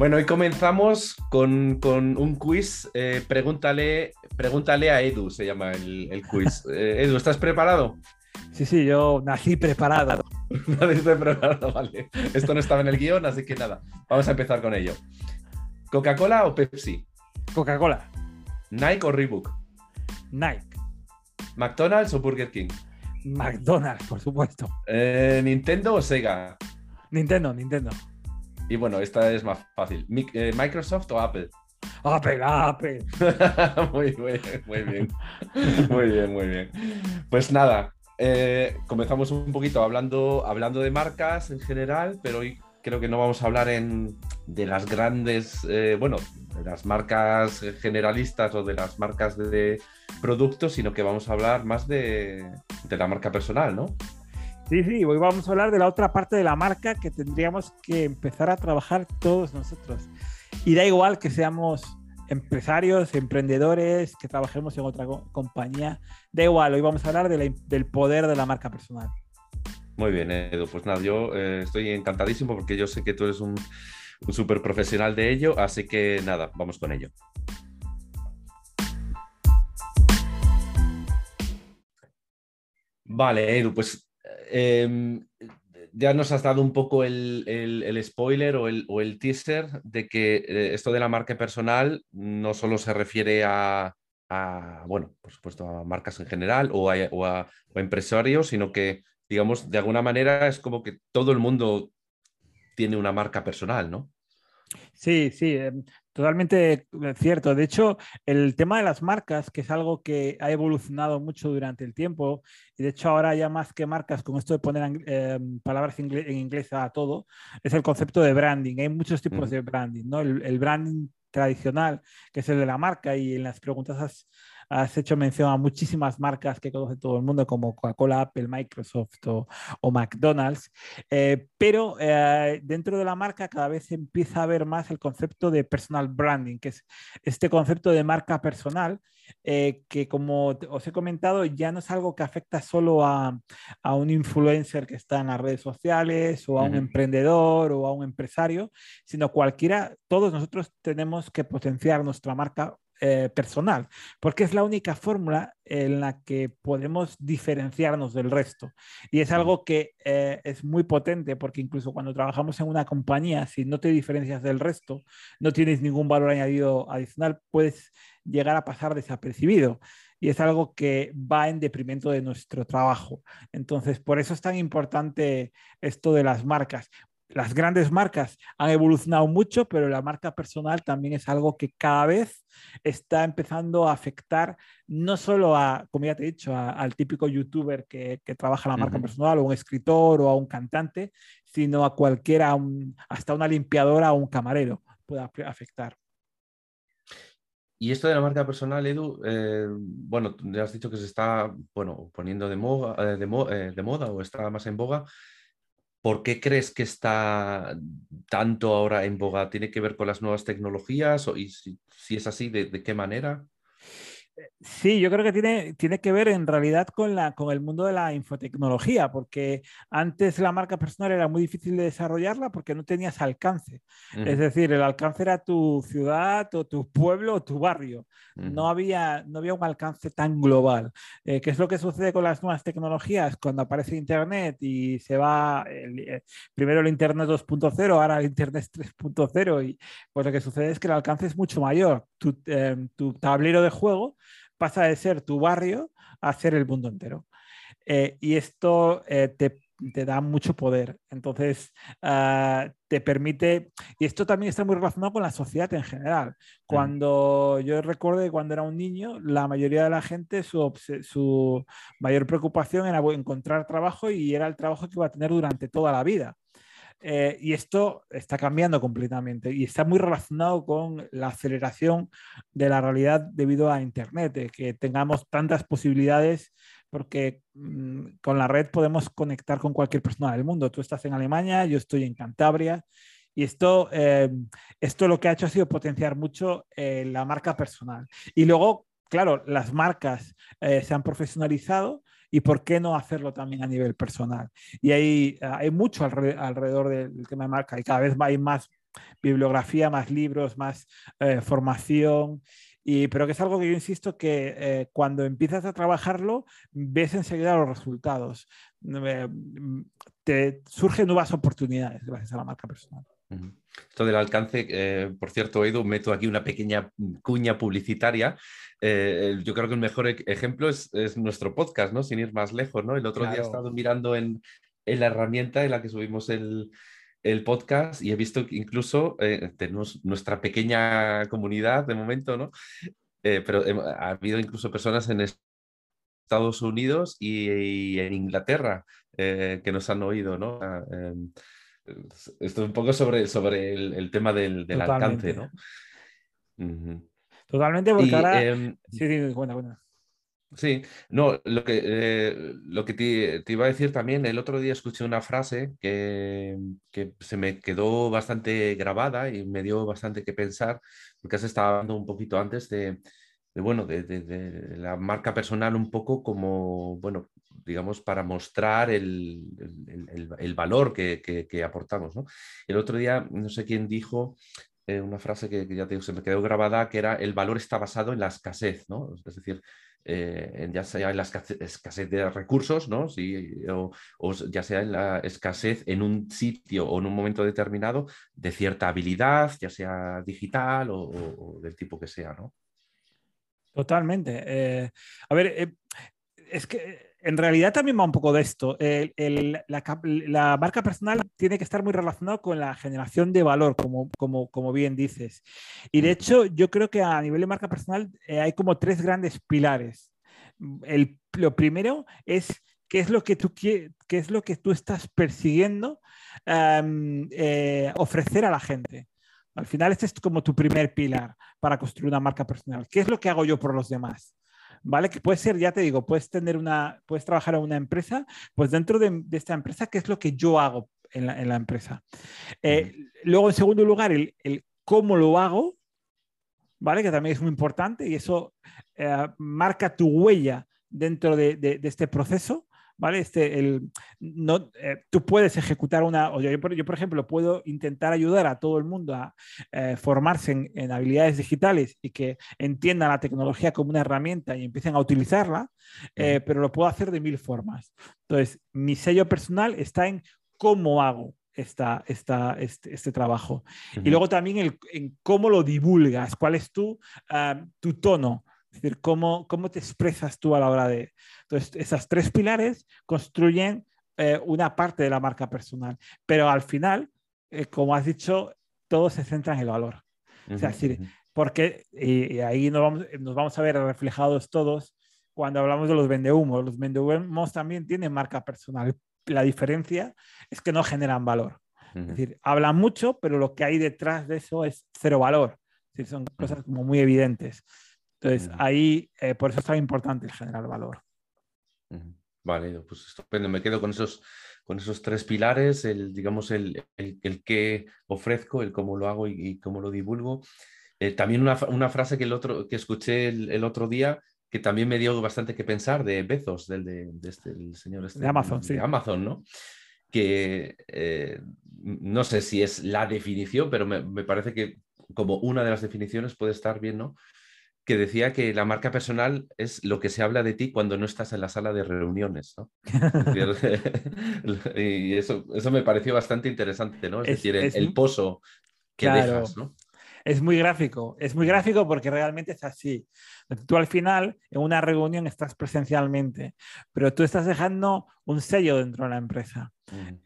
Bueno, hoy comenzamos con, un quiz. Eh, pregúntale, pregúntale a Edu, se llama el, quiz. Eh, Edu, ¿estás preparado? Sí, sí, yo nací preparado. Naciste preparado, vale. Esto no estaba en el guion, así que nada, vamos a empezar con ello. ¿Coca-Cola o Pepsi? Coca-Cola. ¿Nike o Reebok? Nike. ¿McDonald's o Burger King? McDonald's, por supuesto. Eh, ¿Nintendo o Sega? Nintendo, Nintendo. Y bueno, esta es más fácil. Eh, ¿Microsoft o Apple? Apple, Apple. muy, bien, muy bien. Muy bien, muy bien. Pues nada, eh, comenzamos un poquito hablando, hablando de marcas en general, pero hoy creo que no vamos a hablar en, de las grandes, eh, bueno, de las marcas generalistas o de las marcas de productos, sino que vamos a hablar más de, de la marca personal, ¿no? Sí, sí, hoy vamos a hablar de la otra parte de la marca que tendríamos que empezar a trabajar todos nosotros. Y da igual que seamos empresarios, emprendedores, que trabajemos en otra compañía, da igual, hoy vamos a hablar del poder de la marca personal. Muy bien, Edu, pues nada, yo eh, estoy encantadísimo porque yo sé que tú eres un, un súper profesional de ello, así que nada, vamos con ello. Vale, Edu, pues Em, ya nos has dado un poco el, spoiler o el, teaser de que eh, esto de la marca personal no solo se refiere a, bueno, por supuesto, a marcas en general o a, empresarios, sino que, digamos, de alguna manera es como que todo el mundo tiene una marca personal, ¿no? Sí, sí, em, totalmente eh, cierto. De hecho, el tema de las marcas, que es algo que ha evolucionado mucho durante el tiempo, y de hecho ahora ya más que marcas, con esto de poner em, palabras en inglés a todo, es el concepto de branding. Hay muchos tipos de branding, ¿no? El, el, branding tradicional, que es el de la marca, y en las preguntas has, has hecho mención a muchísimas marcas que conoce todo el mundo, como Coca-Cola, Apple, Microsoft o, McDonald's, eh, pero eh, dentro de la marca cada vez empieza a ver más el concepto de personal branding, que es este concepto de marca personal, eh, que como os he comentado, ya no es algo que afecta solo a, un influencer que está en las redes sociales o a un emprendedor o a un empresario, sino cualquiera, todos nosotros tenemos que potenciar nuestra marca eh, personal, porque es la única fórmula en la que podemos diferenciarnos del resto. Y es algo que eh, es muy potente, porque incluso cuando trabajamos en una compañía, si no te diferencias del resto, no tienes ningún valor añadido adicional, puedes llegar a pasar desapercibido y es algo que va en deprimento de nuestro trabajo. Entonces, por eso es tan importante esto de las marcas las grandes marcas han evolucionado mucho, pero la marca personal también es algo que cada vez está empezando a afectar no solo a, como ya te he dicho, al típico youtuber que, trabaja la marca personal o un escritor o a un cantante, sino a cualquiera, hasta una limpiadora o un camarero puede afectar. Y esto de la marca personal, Edu, eh, bueno, ya has dicho que se está bueno, poniendo de, moda, eh, eh, de moda o está más en boga. ¿Por qué crees que está tanto ahora en boga? ¿Tiene que ver con las nuevas tecnologías? ¿O, y si, es así, ¿de, qué manera? Sí, yo creo que tiene, tiene que ver en realidad con, la, con el mundo de la infotecnología, porque antes la marca personal era muy difícil de desarrollarla porque no tenías alcance. Es decir, el alcance era tu ciudad o tu pueblo o tu barrio. no, había, no había un alcance tan global. Eh, ¿Qué es lo que sucede con las nuevas tecnologías? Cuando aparece Internet y se va eh, primero el Internet 2.0, ahora el Internet 3.0, y pues lo que sucede es que el alcance es mucho mayor. Tu eh, tablero de juego pasa de ser tu barrio a ser el mundo entero. Eh, y esto eh, te, da mucho poder. Entonces, ah, te permite, y esto también está muy relacionado con la sociedad en general. Cuando yo recuerdo que cuando era un niño, la mayoría de la gente, su, su mayor preocupación era encontrar trabajo y era el trabajo que iba a tener durante toda la vida. Eh, y esto está cambiando completamente y está muy relacionado con la aceleración de la realidad debido a Internet, que tengamos tantas posibilidades porque mm, con la red podemos conectar con cualquier persona del mundo. Tú estás en Alemania, yo estoy en Cantabria. Y esto, eh, esto lo que ha hecho ha sido potenciar mucho eh, la marca personal. Y luego, claro, las marcas se han profesionalizado y por qué no hacerlo también a nivel personal. Y hay, hay mucho alrededor del tema de marca y cada vez hay más bibliografía, más libros, más eh, formación. Y, pero que es algo que yo insisto que eh, cuando empiezas a trabajarlo, ves enseguida los resultados. te surgen nuevas oportunidades gracias a la marca personal. Esto del alcance, eh, por cierto, Edu, meto aquí una pequeña cuña publicitaria. Eh, yo creo que el mejor ejemplo es, nuestro podcast, ¿no? Sin ir más lejos, ¿no? El otro día he estado mirando en, la herramienta en la que subimos el, podcast y he visto que incluso eh, tenemos nuestra pequeña comunidad de momento, ¿no? pero ha habido incluso personas en Estados Unidos y, en Inglaterra que nos han oído, ¿no? Esto es un poco sobre, sobre el, tema del, alcance, ¿no? Totalmente, porque ahora... Em, sí, sí, cuenta, cuenta. Sí, no, lo que, eh, lo que te, iba a decir también, el otro día escuché una frase que, que, se me quedó bastante grabada y me dio bastante que pensar, porque has estado hablando un poquito antes de, de bueno, de, de, la marca personal un poco como, bueno, digamos, para mostrar el, el, valor que, que, aportamos. ¿no? El otro día, no sé quién dijo eh, una frase que, ya te digo, se me quedó grabada, que era el valor está basado en la escasez, ¿no? Es decir, eh, ya sea en la escasez, de recursos, ¿no? O, ya sea en la escasez en un sitio o en un momento determinado de cierta habilidad, ya sea digital o, del tipo que sea, ¿no? Totalmente. Eh, a ver, es que en realidad también va un poco de esto. la, marca personal tiene que estar muy relacionada con la generación de valor, como, como, como bien dices. Y de hecho, yo creo que a nivel de marca personal eh, hay como tres grandes pilares. El, lo primero es qué es lo que tú, qué es lo que tú estás persiguiendo em, eh, ofrecer a la gente. Al final, este es como tu primer pilar para construir una marca personal. ¿Qué es lo que hago yo por los demás? ¿Vale? Que puede ser, ya te digo, puedes tener una, puedes trabajar en una empresa, pues dentro de, esta empresa, ¿qué es lo que yo hago en la, empresa? Eh, luego, en segundo lugar, el, cómo lo hago, ¿vale? Que también es muy importante y eso eh, marca tu huella dentro de este proceso. ¿Vale? Este, el, no, eh, tú puedes ejecutar una, o yo, por ejemplo, puedo intentar ayudar a todo el mundo a eh, formarse en, habilidades digitales y que entiendan la tecnología como una herramienta y empiecen a utilizarla, eh, pero lo puedo hacer de mil formas. Entonces, mi sello personal está en cómo hago esta, esta, este, este, trabajo. Y luego también el, en cómo lo divulgas, cuál es tu, ah, tu tono. Es decir, cómo, cómo te expresas tú a la hora de... Entonces, esas tres pilares construyen eh, una parte de la marca personal, pero al final, eh, como has dicho, todo se centra en el valor. o sea, es decir, porque, y, ahí nos vamos, nos vamos a ver reflejados todos cuando hablamos de los vendehumos. Los vendehumos también tienen marca personal. La diferencia es que no generan valor. Es decir, hablan mucho, pero lo que hay detrás de eso es cero valor. Es decir, son cosas como muy evidentes. Entonces, ahí, eh, por eso es tan importante el generar valor. Vale, pues estupendo. Me quedo con esos, con esos tres pilares, el, digamos, el, el, qué ofrezco, el cómo lo hago y, cómo lo divulgo. Eh, también una, una, frase que, el otro, que escuché el, otro día que también me dio bastante que pensar de Bezos, del de, este, señor este, de Amazon, sí. Amazon, ¿no? Que eh, no sé si es la definición, pero me, me, parece que como una de las definiciones puede estar bien, ¿no? Que decía que la marca personal es lo que se habla de ti cuando no estás en la sala de reuniones, ¿no? y eso, eso me pareció bastante interesante, ¿no? Es, decir, el, pozo que dejas, ¿no? Es muy gráfico, es muy gráfico porque realmente es así. Tú al final, en una reunión estás presencialmente, pero tú estás dejando un sello dentro de la empresa,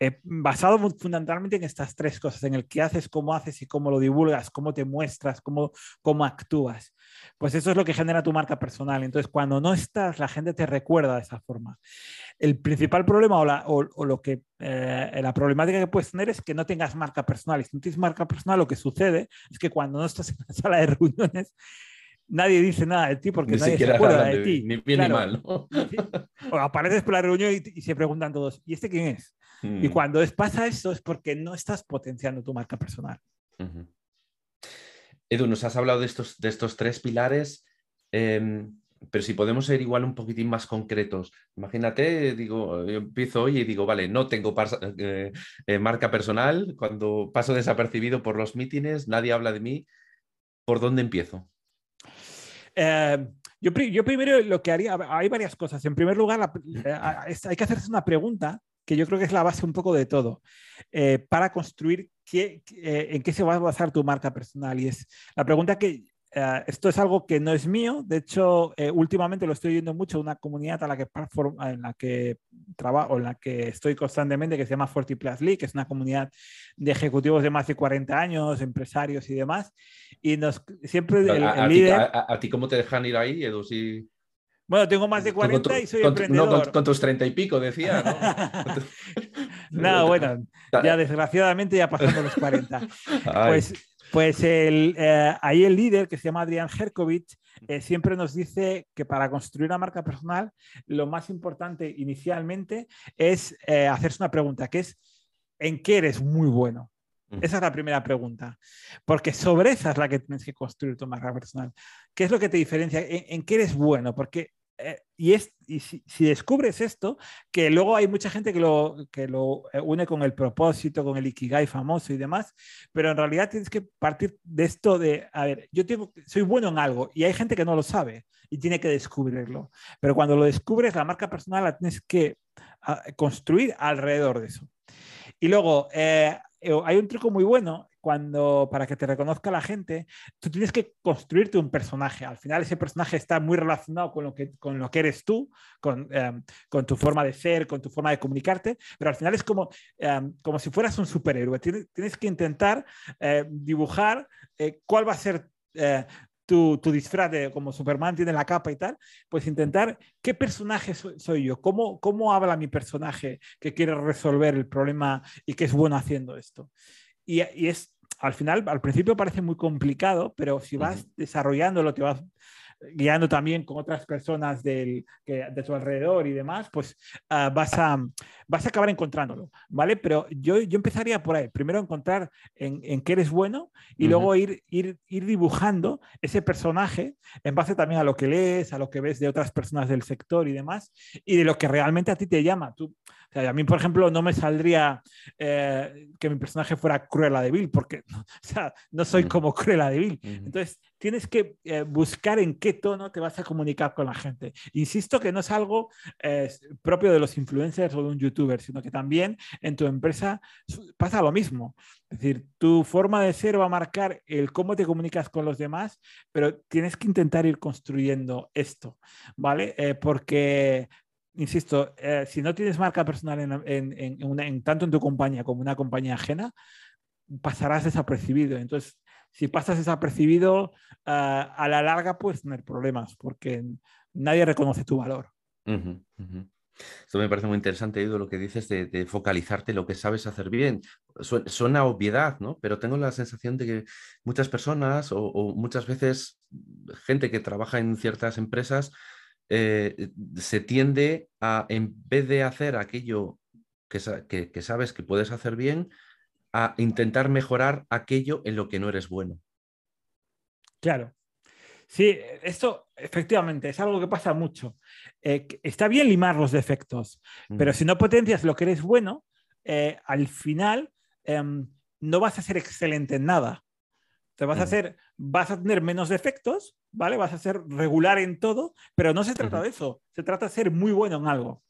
eh, basado fundamentalmente en estas tres cosas, en el qué haces, cómo haces y cómo lo divulgas, cómo te muestras, cómo, cómo actúas. Pues eso es lo que genera tu marca personal. Entonces, cuando no estás, la gente te recuerda de esa forma. El principal problema o, lo que, eh, la problemática que puedes tener es que no tengas marca personal. Y si no tienes marca personal, lo que sucede es que cuando no estás en la sala de reuniones, nadie dice nada de ti porque nadie se acuerda de, ti. Ni bien ni mal. ¿no? O apareces por la reunión y, se preguntan todos, ¿y este quién es? Y hmm. cuando es, pasa eso es porque no estás potenciando tu marca personal. Edu, nos has hablado de estos, de estos tres pilares. Em, pero si podemos ser igual un poquitín más concretos. Imagínate, digo, yo empiezo hoy y digo, vale, no tengo eh, eh, marca personal, cuando paso desapercibido por los mítines, nadie habla de mí, ¿por dónde empiezo? Eh, yo, yo, primero lo que haría, hay varias cosas. En primer lugar, hay que hacerse una pregunta que yo creo que es la base un poco de todo, para construir qué, en qué se va a basar tu marca personal. Y es la pregunta que eh, esto es algo que no es mío, de hecho, eh, últimamente lo estoy viendo mucho una comunidad a la que en la que trabajo, en la que estoy constantemente, que se llama Forty Plus League, que es una comunidad de ejecutivos de más de 40 años, empresarios y demás. Y nos siempre el, a, líder... Ti, a, ti, cómo te dejan ir ahí, Edu? Bueno, tengo más de 40 y soy emprendedor. No, con, tus 30 y pico, decía. No, no bueno, ya desgraciadamente ya pasando los 40. Pues pues el, eh, ahí el líder, que se llama Adrián Herkovich, eh, siempre nos dice que para construir una marca personal, lo más importante inicialmente es eh, hacerse una pregunta, que es, ¿en qué eres muy bueno? Esa es la primera pregunta, porque sobre esa es la que tienes que construir tu marca personal. ¿Qué es lo que te diferencia? en qué eres bueno? Porque eh, y, es, y si, descubres esto, que luego hay mucha gente que lo, que lo eh, une con el propósito, con el Ikigai famoso y demás, pero en realidad tienes que partir de esto de, a ver, yo tengo, soy bueno en algo y hay gente que no lo sabe y tiene que descubrirlo, pero cuando lo descubres, la marca personal la tienes que ah, construir alrededor de eso. Y luego, eh, hay un truco muy bueno cuando para que te reconozca la gente, tú tienes que construirte un personaje. Al final ese personaje está muy relacionado con lo que, con lo que eres tú, con, em, con tu forma de ser, con tu forma de comunicarte, pero al final es como, em, como si fueras un superhéroe. Tienes, tienes que intentar eh, dibujar eh, cuál va a ser eh, tu, tu, disfraz de como Superman tiene la capa y tal, pues intentar qué personaje soy, yo, ¿Cómo, cómo habla mi personaje que quiere resolver el problema y que es bueno haciendo esto. Y, y, es al final, al principio parece muy complicado, pero si vas desarrollándolo, te vas guiando también con otras personas del, que, de tu alrededor y demás, pues ah, vas, a, vas a acabar encontrándolo, ¿vale? Pero yo, yo empezaría por ahí, primero encontrar en, en qué eres bueno y luego ir, ir, ir dibujando ese personaje en base también a lo que lees, a lo que ves de otras personas del sector y demás, y de lo que realmente a ti te llama. Tú, o sea, a mí, por ejemplo, no me saldría eh, que mi personaje fuera Cruella de Vil, porque o sea, no soy como Cruella de Vil. Entonces, tienes que eh, buscar en qué tono te vas a comunicar con la gente. Insisto que no es algo eh, propio de los influencers o de un youtuber, sino que también en tu empresa pasa lo mismo. Es decir, tu forma de ser va a marcar el cómo te comunicas con los demás, pero tienes que intentar ir construyendo esto, ¿vale? porque insisto, eh, si no tienes marca personal en, tanto en tu compañía como en una compañía ajena, pasarás desapercibido. Entonces, si pasas desapercibido, eh, a la larga puedes tener problemas porque nadie reconoce tu valor. Esto me parece muy interesante, Edu, lo que dices de, focalizarte lo que sabes hacer bien. Suena, obviedad, ¿no? Pero tengo la sensación de que muchas personas o muchas veces gente que trabaja en ciertas empresas eh, se tiende a, en vez de hacer aquello que, sabes que puedes hacer bien, a intentar mejorar aquello en lo que no eres bueno. Claro. Sí, esto efectivamente es algo que pasa mucho. Eh, está bien limar los defectos, pero si no potencias lo que eres bueno, eh, al final em, no vas a ser excelente en nada. Vas a hacer, vas a tener menos defectos, ¿vale? Vas a ser regular en todo, pero no se trata de eso. Se trata de ser muy bueno en algo.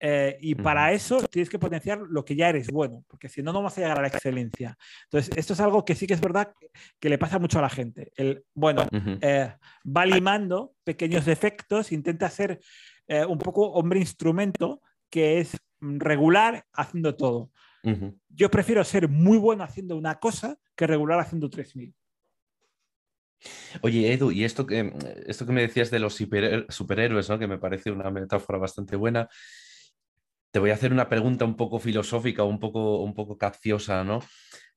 Eh, y para eso tienes que potenciar lo que ya eres bueno, porque si no, no vas a llegar a la excelencia. Entonces, esto es algo que sí que es verdad que le pasa mucho a la gente. El, bueno, eh, va limando pequeños defectos, intenta ser eh, un poco hombre instrumento que es regular haciendo todo. Yo prefiero ser muy bueno haciendo una cosa que regular haciendo 3.000. Oye, Edu, y esto que, esto que me decías de los superhéroes, ¿no? que me parece una metáfora bastante buena, te voy a hacer una pregunta un poco filosófica, un poco, un poco capciosa, ¿no?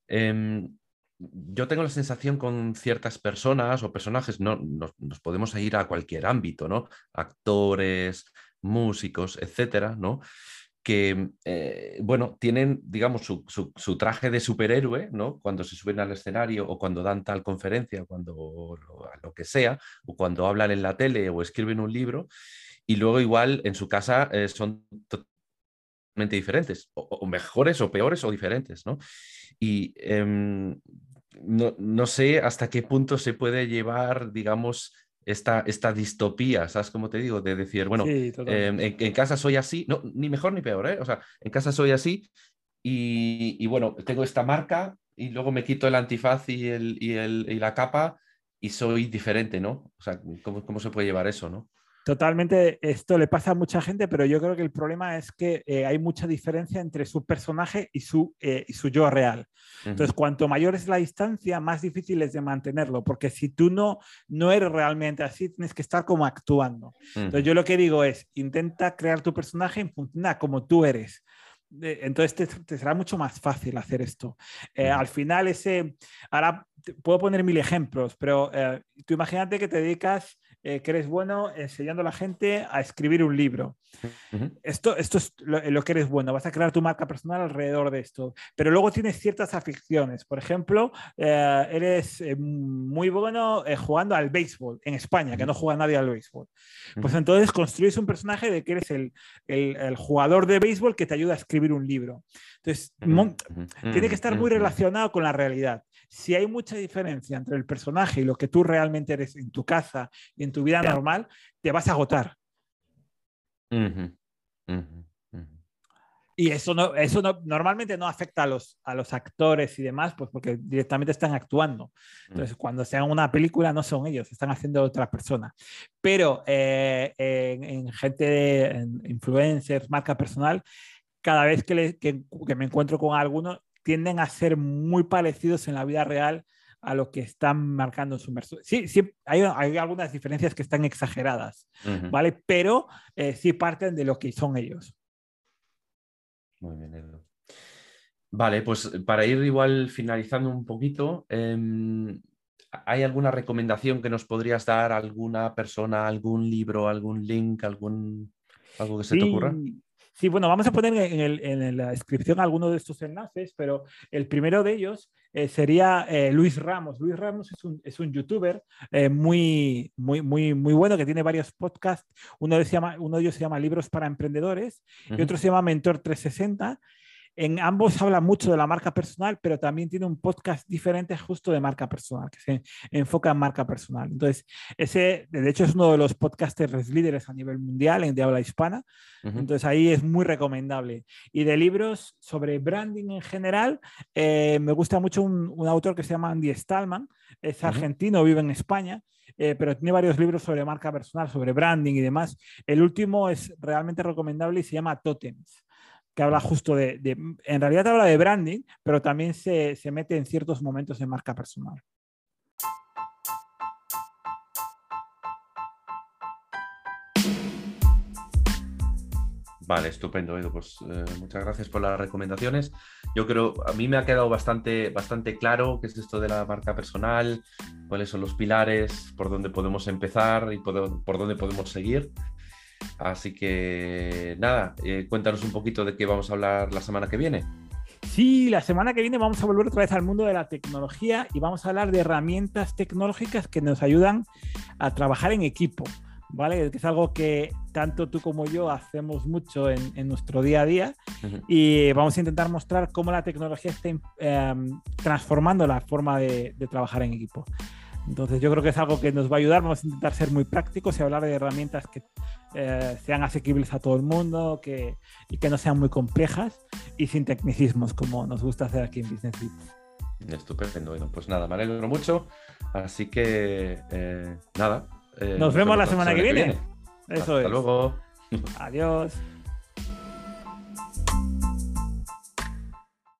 Em, yo tengo la sensación con ciertas personas o personajes, no, nos, nos, podemos ir a cualquier ámbito, ¿no? Actores, músicos, etcétera, ¿no? Que, eh, bueno, tienen, digamos, su, traje de superhéroe, ¿no? Cuando se suben al escenario o cuando dan tal conferencia, cuando lo, que sea, o cuando hablan en la tele o escriben un libro, y luego igual en su casa eh, son totalmente diferentes, o, mejores o peores o diferentes, ¿no? Y em, no, no sé hasta qué punto se puede llevar, digamos, esta, esta distopía, ¿sabes cómo te digo? De decir, bueno, em, en, casa soy así, no, ni mejor ni peor, ¿eh? O sea, en casa soy así y, bueno, tengo esta marca y luego me quito el antifaz y, el, y, el, y la capa y soy diferente, ¿no? O sea, ¿cómo, cómo se puede llevar eso, no? Totalmente, esto le pasa a mucha gente, pero yo creo que el problema es que eh, hay mucha diferencia entre su personaje y su, eh, y su yo real. Entonces, cuanto mayor es la distancia, más difícil es de mantenerlo, porque si tú no, no eres realmente así, tienes que estar como actuando. Entonces, yo lo que digo es, intenta crear tu personaje en función a como tú eres. Entonces te, será mucho más fácil hacer esto. Eh, al final ese, ahora puedo poner mil ejemplos, pero tú imagínate que te dedicas eh, que eres bueno enseñando a la gente a escribir un libro. esto, esto es lo, que eres bueno, vas a crear tu marca personal alrededor de esto, pero luego tienes ciertas aficiones. Por ejemplo, eh, eres eh, muy bueno jugando al béisbol en España, que no juega nadie al béisbol. Pues entonces construyes un personaje de que eres el, el, el jugador de béisbol que te ayuda a escribir un libro. Entonces, tiene que estar muy relacionado con la realidad. Si hay mucha diferencia entre el personaje y lo que tú realmente eres en tu casa y en tu vida normal, te vas a agotar. Y eso, no, eso no, normalmente no afecta a los, a los actores y demás, pues porque directamente están actuando. Mm. Entonces, cuando se hagan una película, no son ellos, están haciendo otra persona. Pero eh, en, gente, de, influencers, marca personal, cada vez que, me encuentro con alguno, tienden a ser muy parecidos en la vida real a lo que están marcando en su inversión. Sí, sí hay, algunas diferencias que están exageradas, ¿vale? Pero eh, sí parten de lo que son ellos. Muy bien, Edu. Vale, pues para ir igual finalizando un poquito, em, ¿hay alguna recomendación que nos podrías dar? ¿Alguna persona, algún libro, algún link, algún algo que se te ocurra? Sí, bueno, vamos a poner en, la descripción algunos de estos enlaces, pero el primero de ellos eh, sería eh, Luis Ramos. Luis Ramos es un, es un youtuber eh, muy, muy, muy, muy bueno que tiene varios podcasts. Uno de, llama, uno de ellos se llama Libros para Emprendedores y otro se llama Mentor 360 en ambos habla mucho de la marca personal, pero también tiene un podcast diferente justo de marca personal, que se enfoca en marca personal. Entonces, ese, de hecho, es uno de los podcasters líderes a nivel mundial en de habla hispana. Entonces, ahí es muy recomendable. Y de libros sobre branding en general, eh, me gusta mucho un, autor que se llama Andy Stallman, es argentino, vive en España. Eh, pero tiene varios libros sobre marca personal, sobre branding y demás. El último es realmente recomendable y se llama Totems que habla justo de, en realidad habla de branding, pero también se, se mete en ciertos momentos de marca personal. Vale, estupendo, Edu. Pues eh, muchas gracias por las recomendaciones. Yo creo, a mí me ha quedado bastante, bastante claro qué es esto de la marca personal, cuáles son los pilares, por dónde podemos empezar y por, por dónde podemos seguir. Así que nada, eh, cuéntanos un poquito de qué vamos a hablar la semana que viene. Sí, la semana que viene vamos a volver otra vez al mundo de la tecnología y vamos a hablar de herramientas tecnológicas que nos ayudan a trabajar en equipo, ¿vale? Que es algo que tanto tú como yo hacemos mucho en, nuestro día a día y vamos a intentar mostrar cómo la tecnología está em, transformando la forma de trabajar en equipo. Entonces yo creo que es algo que nos va a ayudar. Vamos a intentar ser muy prácticos y hablar de herramientas que eh, sean asequibles a todo el mundo que, y que no sean muy complejas y sin tecnicismos como nos gusta hacer aquí en Business Beats. Estupendo. Bueno, pues nada, me alegro mucho. Así que eh, nada. Eh, nos, vemos la semana, que, viene. Eso Hasta luego. Adiós.